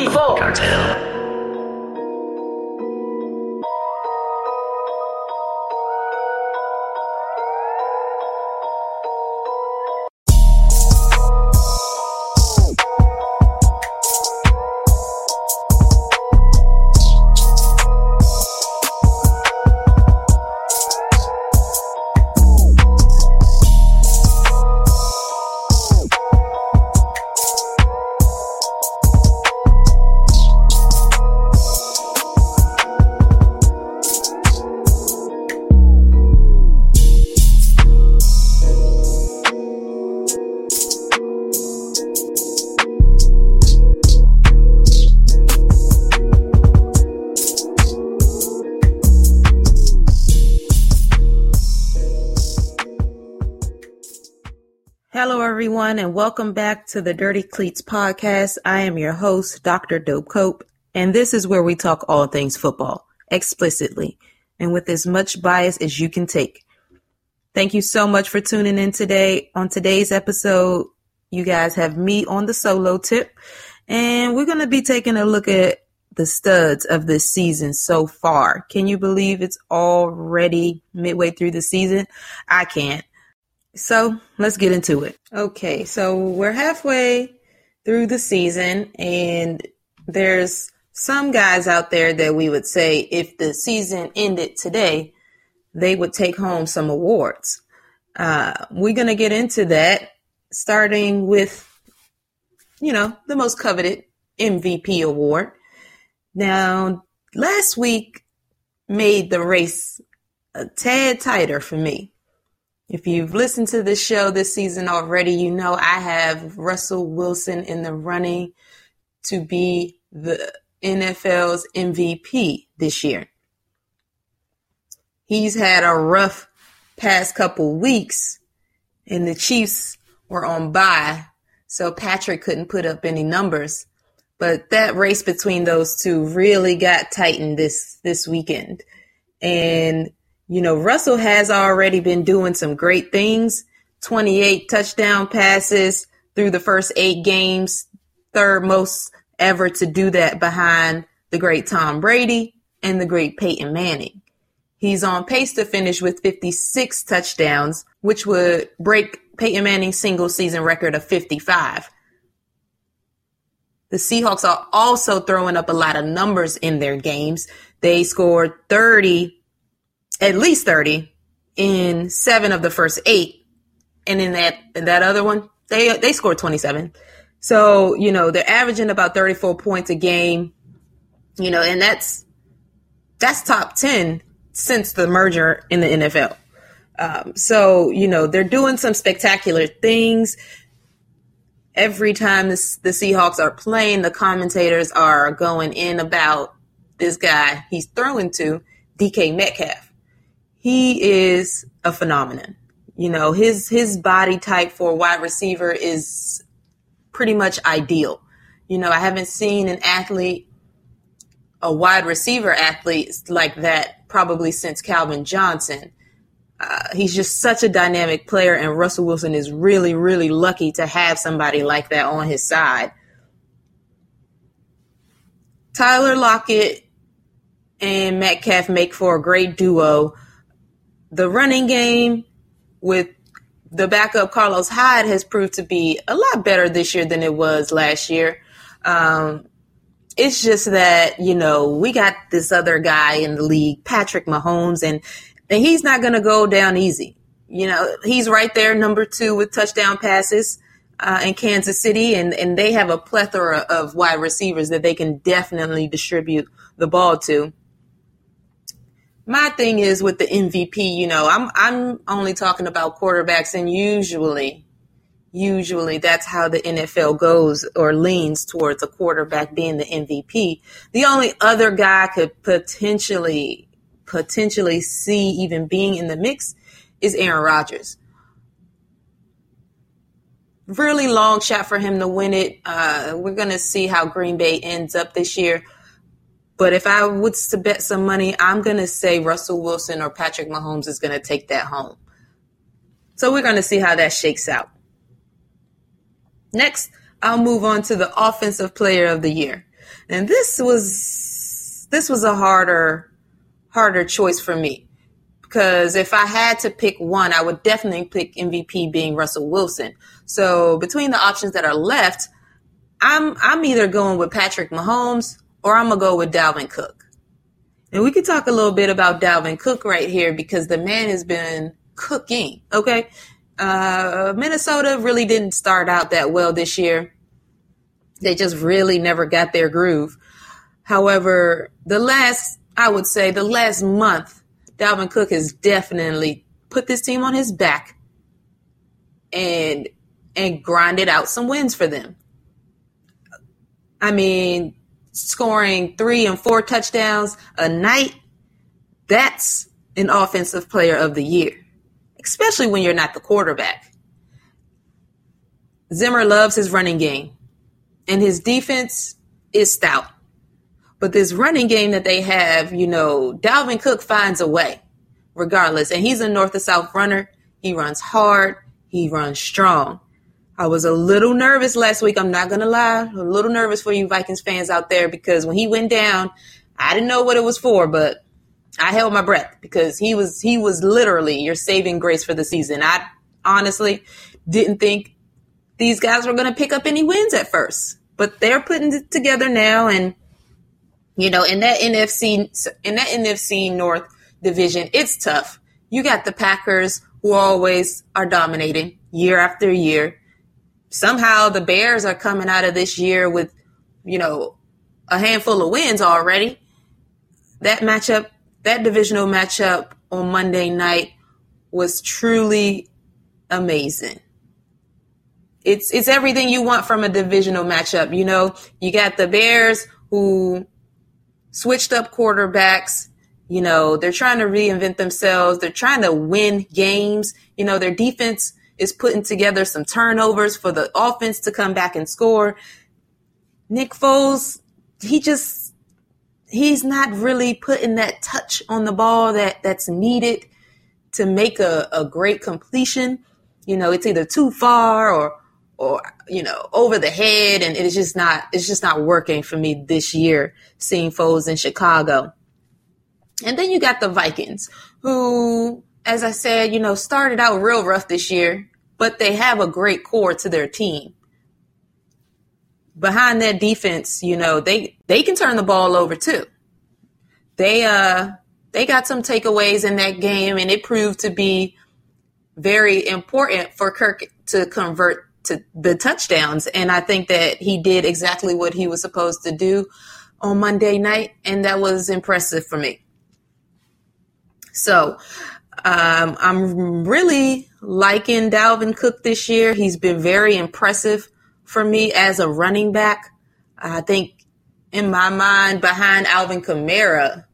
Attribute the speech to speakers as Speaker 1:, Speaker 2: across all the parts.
Speaker 1: C4 Cartel.
Speaker 2: Everyone, and welcome back to the Dirty Cleats podcast. I am your host, Dr. Dope Cope, and this is where we talk all things football explicitly and with as much bias as you can take. Thank you so much for tuning in today. On today's episode, you guys have me on the solo tip, and we're going to be taking a look at the studs of this season so far. Can you believe it's already midway through the season? I can't. So let's get into it. Okay, so we're halfway through the season, and there's some guys out there that we would say if the season ended today, they would take home some awards. Uh, we're going to get into that, starting with, you know, the most coveted MVP award. Now, last week made the race a tad tighter for me. If you've listened to this show this season already, you know I have Russell Wilson in the running to be the NFL's MVP this year. He's had a rough past couple weeks, and the Chiefs were on bye, so Patrick couldn't put up any numbers. But that race between those two really got tightened this this weekend. And you know, Russell has already been doing some great things 28 touchdown passes through the first eight games, third most ever to do that behind the great Tom Brady and the great Peyton Manning. He's on pace to finish with 56 touchdowns, which would break Peyton Manning's single season record of 55. The Seahawks are also throwing up a lot of numbers in their games. They scored 30 at least 30 in seven of the first eight. And in that, in that other one, they, they scored 27. So, you know, they're averaging about 34 points a game, you know, and that's, that's top 10 since the merger in the NFL. Um, so, you know, they're doing some spectacular things. Every time this, the Seahawks are playing, the commentators are going in about this guy he's throwing to, DK Metcalf he is a phenomenon. You know, his his body type for a wide receiver is pretty much ideal. You know, I haven't seen an athlete, a wide receiver athlete like that probably since Calvin Johnson. Uh, he's just such a dynamic player, and Russell Wilson is really, really lucky to have somebody like that on his side. Tyler Lockett and Metcalf make for a great duo the running game with the backup Carlos Hyde has proved to be a lot better this year than it was last year. Um, it's just that you know we got this other guy in the league, Patrick Mahomes, and and he's not going to go down easy. You know, he's right there, number two with touchdown passes uh, in Kansas City, and and they have a plethora of wide receivers that they can definitely distribute the ball to my thing is with the MVP, you know, I'm I'm only talking about quarterbacks and usually usually that's how the NFL goes or leans towards a quarterback being the MVP. The only other guy could potentially potentially see even being in the mix is Aaron Rodgers. Really long shot for him to win it. Uh, we're going to see how Green Bay ends up this year. But if I was to bet some money, I'm going to say Russell Wilson or Patrick Mahomes is going to take that home. So we're going to see how that shakes out. Next, I'll move on to the offensive player of the year. And this was this was a harder harder choice for me. Because if I had to pick one, I would definitely pick MVP being Russell Wilson. So between the options that are left, I'm I'm either going with Patrick Mahomes or I'm gonna go with Dalvin Cook. And we could talk a little bit about Dalvin Cook right here because the man has been cooking. Okay. Uh, Minnesota really didn't start out that well this year. They just really never got their groove. However, the last, I would say, the last month, Dalvin Cook has definitely put this team on his back and and grinded out some wins for them. I mean, scoring three and four touchdowns a night, that's an offensive player of the year, especially when you're not the quarterback. Zimmer loves his running game, and his defense is stout. But this running game that they have, you know, Dalvin Cook finds a way regardless. And he's a north to south runner. He runs hard, he runs strong. I was a little nervous last week. I'm not going to lie. a little nervous for you Vikings fans out there because when he went down, I didn't know what it was for, but I held my breath because he was he was literally your saving grace for the season. I honestly didn't think these guys were going to pick up any wins at first, but they're putting it together now and you know, in that NFC in that NFC North division, it's tough. You got the Packers who always are dominating year after year somehow the Bears are coming out of this year with, you know, a handful of wins already. That matchup, that divisional matchup on Monday night was truly amazing. It's it's everything you want from a divisional matchup. You know, you got the Bears who switched up quarterbacks. You know, they're trying to reinvent themselves. They're trying to win games. You know, their defense is putting together some turnovers for the offense to come back and score. Nick Foles, he just he's not really putting that touch on the ball that that's needed to make a, a great completion. You know, it's either too far or or you know over the head, and it's just not it's just not working for me this year. Seeing Foles in Chicago, and then you got the Vikings, who, as I said, you know, started out real rough this year but they have a great core to their team. Behind that defense, you know, they they can turn the ball over too. They uh they got some takeaways in that game and it proved to be very important for Kirk to convert to the touchdowns and I think that he did exactly what he was supposed to do on Monday night and that was impressive for me. So, um, I'm really liking Dalvin Cook this year. He's been very impressive for me as a running back. I think in my mind, behind Alvin Kamara,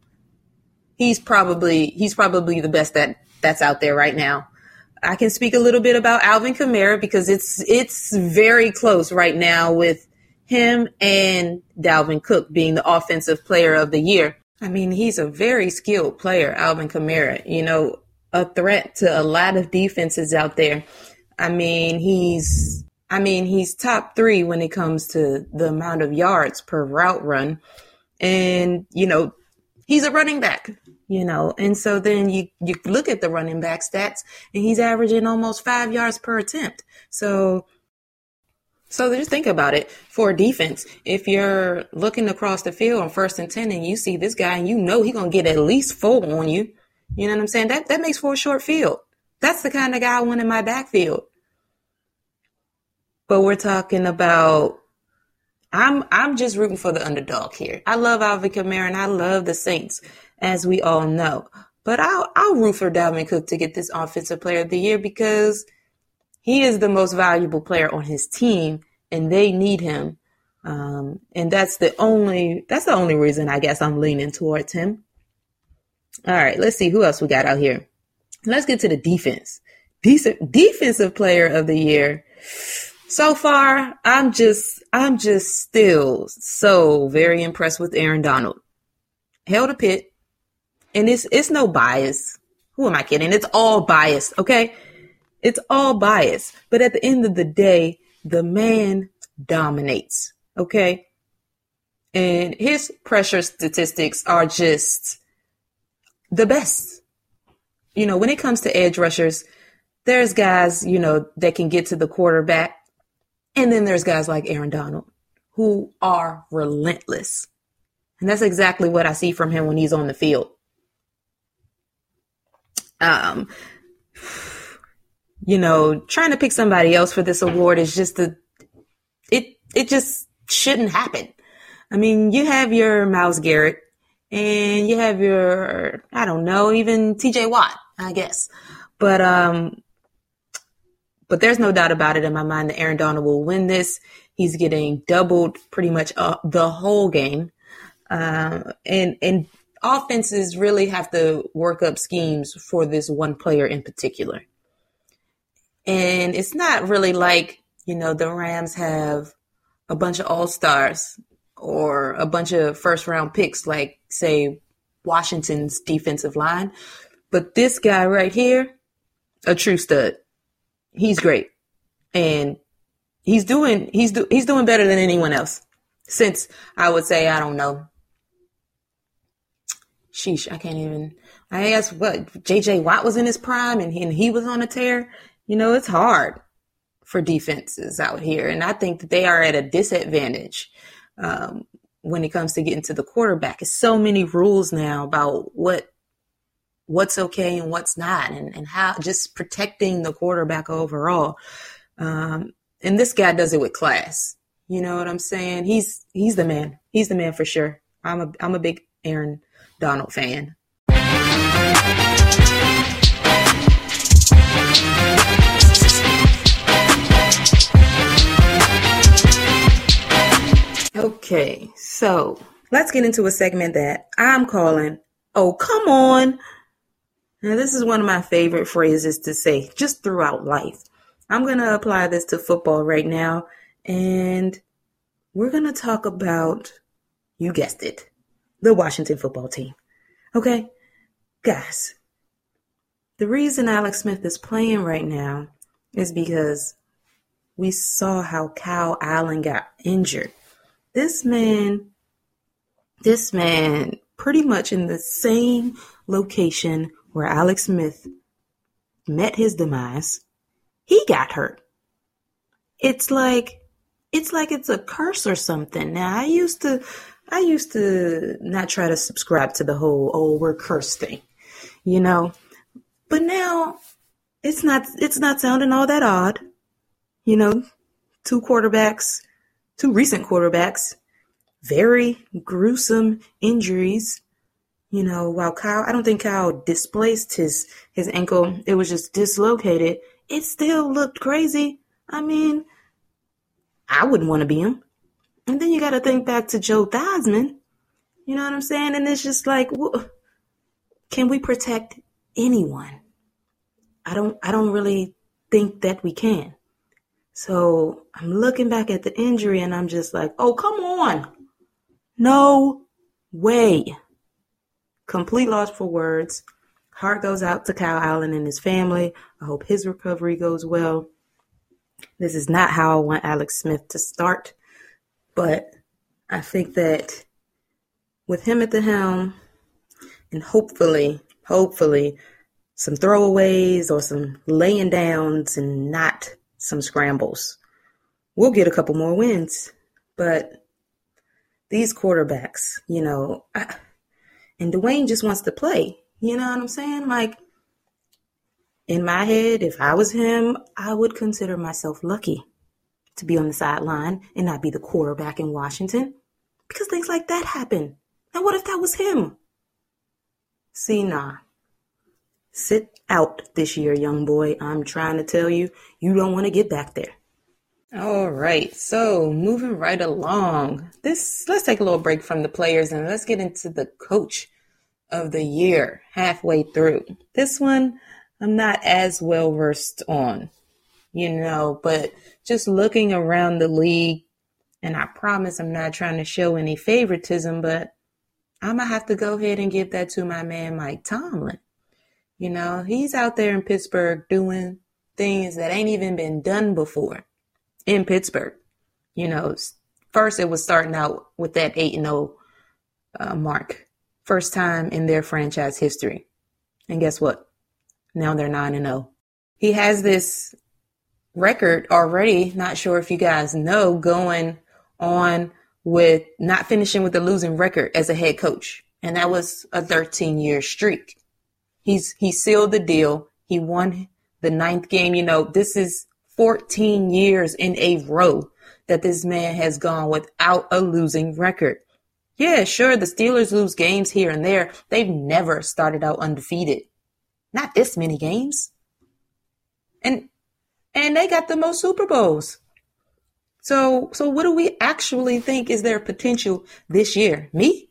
Speaker 2: he's probably he's probably the best that that's out there right now. I can speak a little bit about Alvin Kamara because it's it's very close right now with him and Dalvin Cook being the offensive player of the year. I mean, he's a very skilled player, Alvin Kamara. You know, a threat to a lot of defenses out there. I mean, he's I mean, he's top 3 when it comes to the amount of yards per route run. And, you know, he's a running back, you know. And so then you you look at the running back stats and he's averaging almost 5 yards per attempt. So so just think about it for defense. If you're looking across the field on first and 10 and you see this guy and you know he's going to get at least four on you, you know what I'm saying? That that makes for a short field. That's the kind of guy I want in my backfield. But we're talking about I'm I'm just rooting for the underdog here. I love Alvin Kamara and I love the Saints, as we all know. But I'll I'll root for Dalvin Cook to get this offensive player of the year because he is the most valuable player on his team and they need him. Um, and that's the only that's the only reason I guess I'm leaning towards him. All right, let's see who else we got out here. Let's get to the defense. Decent defensive player of the year. So far, I'm just I'm just still so very impressed with Aaron Donald. Held a pit, and it's it's no bias. Who am I kidding? It's all bias, okay? It's all bias. But at the end of the day, the man dominates, okay? And his pressure statistics are just the best. You know, when it comes to edge rushers, there's guys, you know, that can get to the quarterback. And then there's guys like Aaron Donald who are relentless. And that's exactly what I see from him when he's on the field. Um, you know, trying to pick somebody else for this award is just the it, it just shouldn't happen. I mean, you have your Myles Garrett and you have your, I don't know, even TJ Watt, I guess. But, um, but there's no doubt about it in my mind that Aaron Donald will win this. He's getting doubled pretty much uh, the whole game. Uh, and, and offenses really have to work up schemes for this one player in particular. And it's not really like, you know, the Rams have a bunch of all stars or a bunch of first round picks, like, say, Washington's defensive line. But this guy right here, a true stud. He's great. And he's doing he's do, he's doing better than anyone else. Since I would say, I don't know. Sheesh, I can't even I asked what JJ Watt was in his prime and he, and he was on a tear you know, it's hard for defenses out here. And I think that they are at a disadvantage um, when it comes to getting to the quarterback. It's so many rules now about what what's okay and what's not and, and how just protecting the quarterback overall. Um, and this guy does it with class. You know what I'm saying? He's he's the man. He's the man for sure. I'm a I'm a big Aaron Donald fan. Okay, so let's get into a segment that I'm calling, Oh, come on. Now, this is one of my favorite phrases to say just throughout life. I'm going to apply this to football right now, and we're going to talk about, you guessed it, the Washington football team. Okay? Guys, the reason Alex Smith is playing right now is because we saw how Kyle Allen got injured this man, this man, pretty much in the same location where Alex Smith met his demise, he got hurt. It's like, it's like it's a curse or something. Now I used to, I used to not try to subscribe to the whole, oh, we're cursed thing, you know, but now it's not, it's not sounding all that odd. You know, two quarterbacks two recent quarterbacks, very gruesome injuries. You know, while Kyle, I don't think Kyle displaced his his ankle; it was just dislocated. It still looked crazy. I mean, I wouldn't want to be him. And then you got to think back to Joe Theismann. You know what I'm saying? And it's just like, can we protect anyone? I don't. I don't really think that we can. So I'm looking back at the injury and I'm just like, oh, come on. No way. Complete loss for words. Heart goes out to Kyle Allen and his family. I hope his recovery goes well. This is not how I want Alex Smith to start, but I think that with him at the helm and hopefully, hopefully, some throwaways or some laying downs and not some scrambles. We'll get a couple more wins, but these quarterbacks, you know, I, and Dwayne just wants to play. You know what I'm saying? Like, in my head, if I was him, I would consider myself lucky to be on the sideline and not be the quarterback in Washington because things like that happen. And what if that was him? See, nah. Sit out this year, young boy. I'm trying to tell you, you don't want to get back there. All right, so moving right along. This let's take a little break from the players and let's get into the coach of the year halfway through. This one I'm not as well versed on, you know, but just looking around the league, and I promise I'm not trying to show any favoritism, but I'm gonna have to go ahead and give that to my man Mike Tomlin. You know, he's out there in Pittsburgh doing things that ain't even been done before in Pittsburgh. You know, first it was starting out with that 8 and 0 uh, mark. First time in their franchise history. And guess what? Now they're 9 and 0. He has this record already, not sure if you guys know, going on with not finishing with a losing record as a head coach. And that was a 13 year streak. He's he sealed the deal. He won the ninth game. You know, this is 14 years in a row that this man has gone without a losing record. Yeah, sure, the Steelers lose games here and there. They've never started out undefeated. Not this many games. And and they got the most Super Bowls. So so what do we actually think is their potential this year? Me?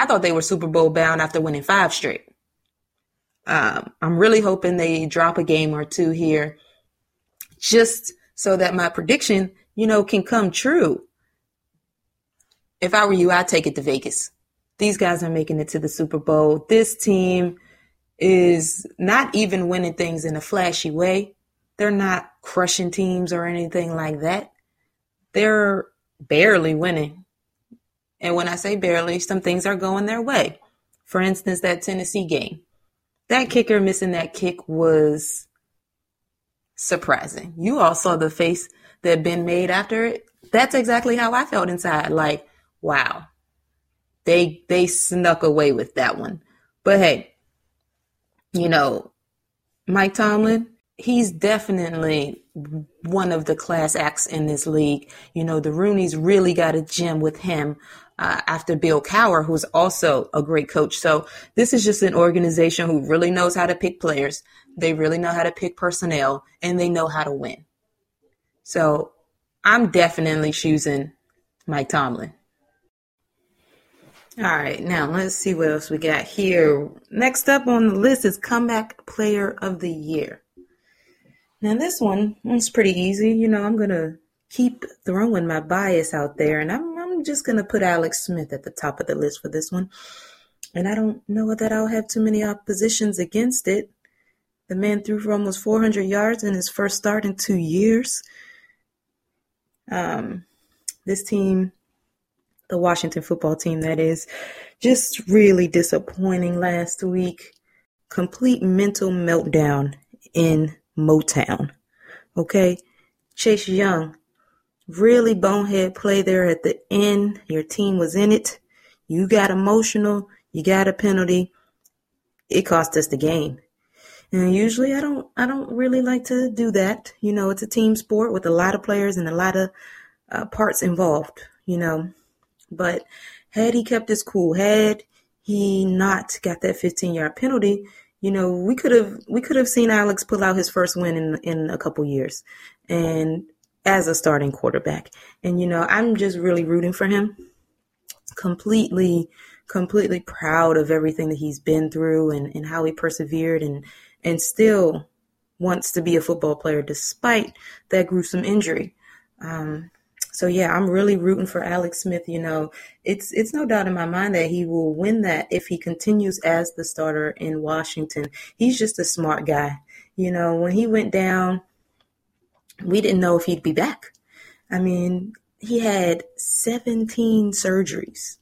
Speaker 2: I thought they were Super Bowl bound after winning five straight. Um, I'm really hoping they drop a game or two here just so that my prediction, you know, can come true. If I were you, I'd take it to Vegas. These guys are making it to the Super Bowl. This team is not even winning things in a flashy way. They're not crushing teams or anything like that. They're barely winning. And when I say barely, some things are going their way. For instance, that Tennessee game. That kicker missing that kick was surprising. You all saw the face that Ben made after it. That's exactly how I felt inside. Like, wow. They they snuck away with that one. But hey, you know, Mike Tomlin, he's definitely one of the class acts in this league. You know, the Rooneys really got a gem with him uh, after Bill Cowher, who's also a great coach. So this is just an organization who really knows how to pick players. They really know how to pick personnel and they know how to win. So I'm definitely choosing Mike Tomlin. All right, now let's see what else we got here. Next up on the list is Comeback Player of the Year. Now, this one one's pretty easy. You know, I'm going to keep throwing my bias out there, and I'm, I'm just going to put Alex Smith at the top of the list for this one. And I don't know that I'll have too many oppositions against it. The man threw for almost 400 yards in his first start in two years. Um, this team, the Washington football team, that is, just really disappointing last week. Complete mental meltdown in Motown. Okay? Chase Young, really bonehead play there at the end. Your team was in it. You got emotional. You got a penalty. It cost us the game. And usually I don't I don't really like to do that. You know, it's a team sport with a lot of players and a lot of uh, parts involved, you know. But had he kept his cool, had he not got that 15 yard penalty, you know, we could have we could have seen Alex pull out his first win in in a couple years, and as a starting quarterback. And you know, I'm just really rooting for him. Completely, completely proud of everything that he's been through and and how he persevered and and still wants to be a football player despite that gruesome injury. Um, so yeah, I'm really rooting for Alex Smith. You know, it's it's no doubt in my mind that he will win that if he continues as the starter in Washington. He's just a smart guy. You know, when he went down, we didn't know if he'd be back. I mean, he had 17 surgeries.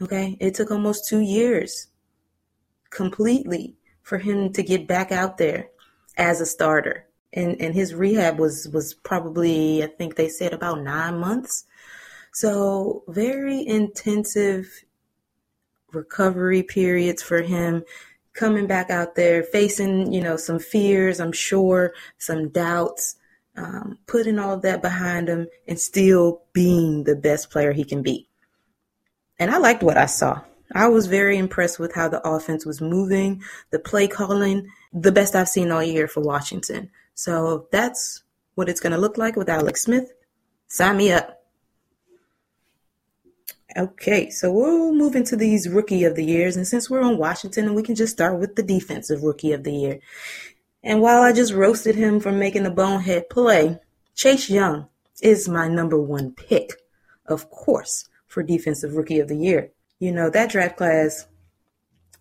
Speaker 2: Okay, it took almost two years completely for him to get back out there as a starter and and his rehab was was probably I think they said about nine months. So very intensive recovery periods for him coming back out there facing you know some fears i'm sure some doubts um, putting all of that behind him and still being the best player he can be and i liked what i saw i was very impressed with how the offense was moving the play calling the best i've seen all year for washington so that's what it's going to look like with Alex Smith. Sign me up. Okay, so we'll move into these rookie of the years. And since we're on Washington, we can just start with the defensive rookie of the year. And while I just roasted him for making a bonehead play, Chase Young is my number one pick, of course, for defensive rookie of the year. You know, that draft class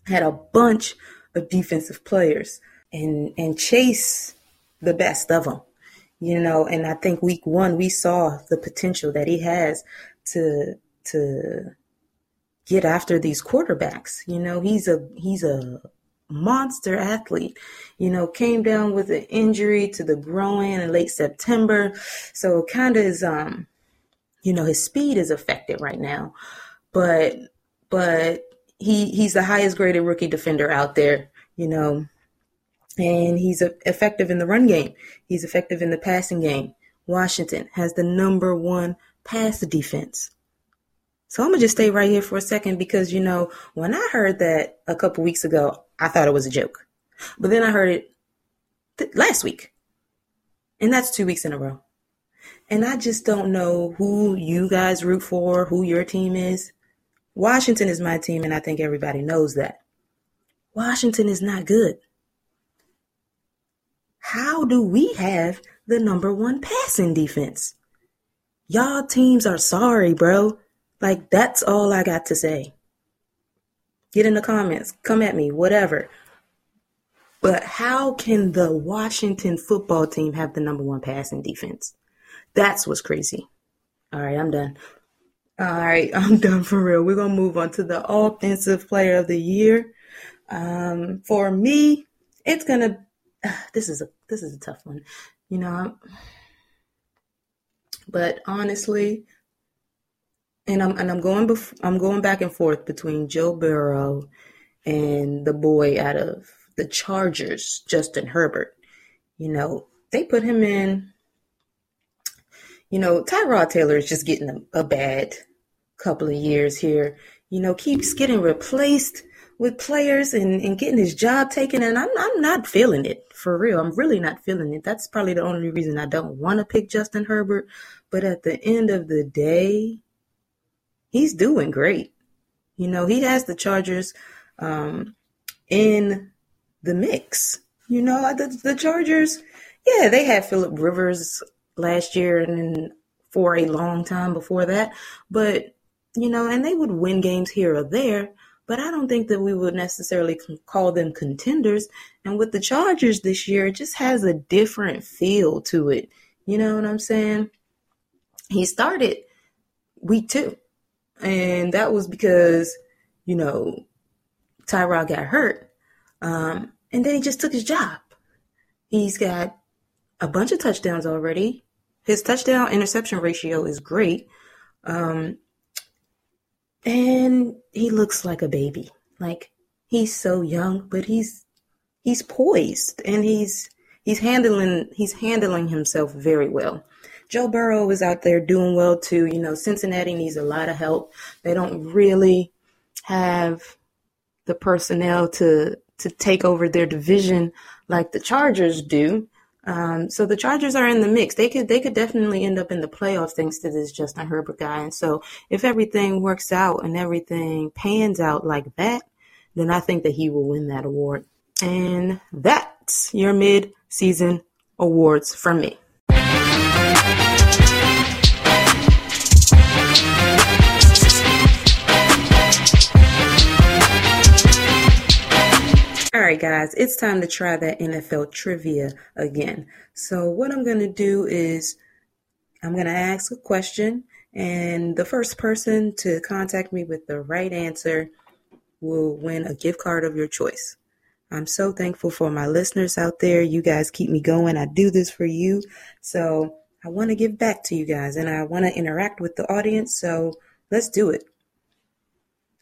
Speaker 2: had a bunch of defensive players. And and Chase the best of them. you know, and I think week one we saw the potential that he has to to get after these quarterbacks. You know, he's a he's a monster athlete. You know, came down with an injury to the groin in late September. So kind of is um you know, his speed is affected right now. But but he he's the highest graded rookie defender out there, you know. And he's effective in the run game. He's effective in the passing game. Washington has the number one pass defense. So I'm gonna just stay right here for a second because you know when I heard that a couple weeks ago, I thought it was a joke, but then I heard it th- last week, and that's two weeks in a row. And I just don't know who you guys root for, who your team is. Washington is my team, and I think everybody knows that. Washington is not good. How do we have the number one passing defense? Y'all teams are sorry, bro. Like, that's all I got to say. Get in the comments, come at me, whatever. But how can the Washington football team have the number one passing defense? That's what's crazy. All right, I'm done. All right, I'm done for real. We're gonna move on to the offensive player of the year. Um, for me, it's gonna. This is a this is a tough one, you know. But honestly, and I'm and I'm going bef- I'm going back and forth between Joe Burrow and the boy out of the Chargers, Justin Herbert. You know, they put him in. You know, Tyrod Taylor is just getting a, a bad couple of years here. You know, keeps getting replaced with players and, and getting his job taken, and I'm I'm not feeling it for real. I'm really not feeling it. That's probably the only reason I don't want to pick Justin Herbert. But at the end of the day, he's doing great. You know, he has the Chargers um, in the mix. You know, the, the Chargers, yeah, they had Philip Rivers last year and for a long time before that. But, you know, and they would win games here or there. But I don't think that we would necessarily call them contenders. And with the Chargers this year, it just has a different feel to it. You know what I'm saying? He started week two and that was because you know Tyrod got hurt, um, and then he just took his job. He's got a bunch of touchdowns already. His touchdown interception ratio is great, um, and he looks like a baby. Like he's so young, but he's he's poised and he's he's handling he's handling himself very well. Joe Burrow is out there doing well too. You know, Cincinnati needs a lot of help. They don't really have the personnel to to take over their division like the Chargers do. Um, so the Chargers are in the mix. They could they could definitely end up in the playoffs thanks to this Justin Herbert guy. And so if everything works out and everything pans out like that, then I think that he will win that award. And that's your mid season awards from me. All right, guys, it's time to try that NFL trivia again. So, what I'm going to do is I'm going to ask a question, and the first person to contact me with the right answer will win a gift card of your choice. I'm so thankful for my listeners out there. You guys keep me going. I do this for you. So, I want to give back to you guys and I want to interact with the audience. So, let's do it.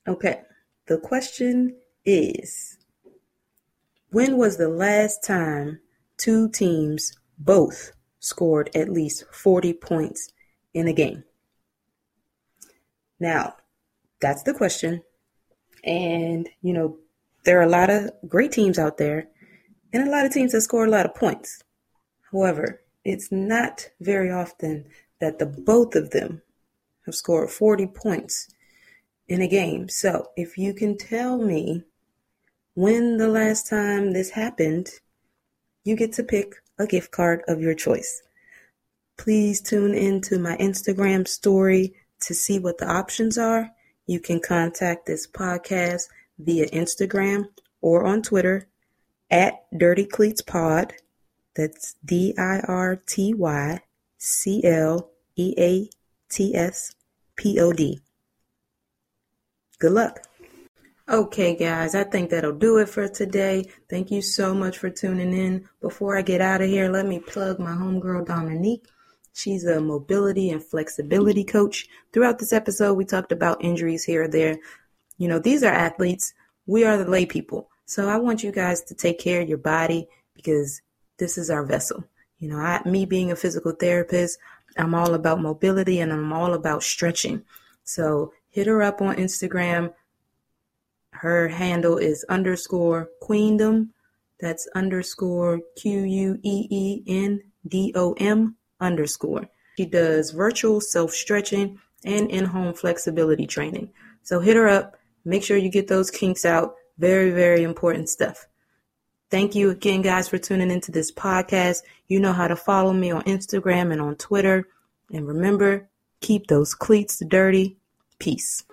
Speaker 2: Okay, the question is when was the last time two teams both scored at least 40 points in a game? Now, that's the question. And, you know, there are a lot of great teams out there and a lot of teams that score a lot of points. However, it's not very often that the both of them have scored 40 points in a game. So, if you can tell me when the last time this happened, you get to pick a gift card of your choice. Please tune into my Instagram story to see what the options are. You can contact this podcast via Instagram or on Twitter at Dirty Cleats Pod. That's D I R T Y C L E A T S P O D. Good luck. Okay, guys, I think that'll do it for today. Thank you so much for tuning in. Before I get out of here, let me plug my homegirl Dominique. She's a mobility and flexibility coach. Throughout this episode, we talked about injuries here or there. You know, these are athletes. We are the lay people. So I want you guys to take care of your body because this is our vessel. You know, I, me being a physical therapist, I'm all about mobility and I'm all about stretching. So hit her up on Instagram. Her handle is underscore queendom. That's underscore Q U E E N D O M underscore. She does virtual self stretching and in home flexibility training. So hit her up. Make sure you get those kinks out. Very, very important stuff. Thank you again, guys, for tuning into this podcast. You know how to follow me on Instagram and on Twitter. And remember, keep those cleats dirty. Peace.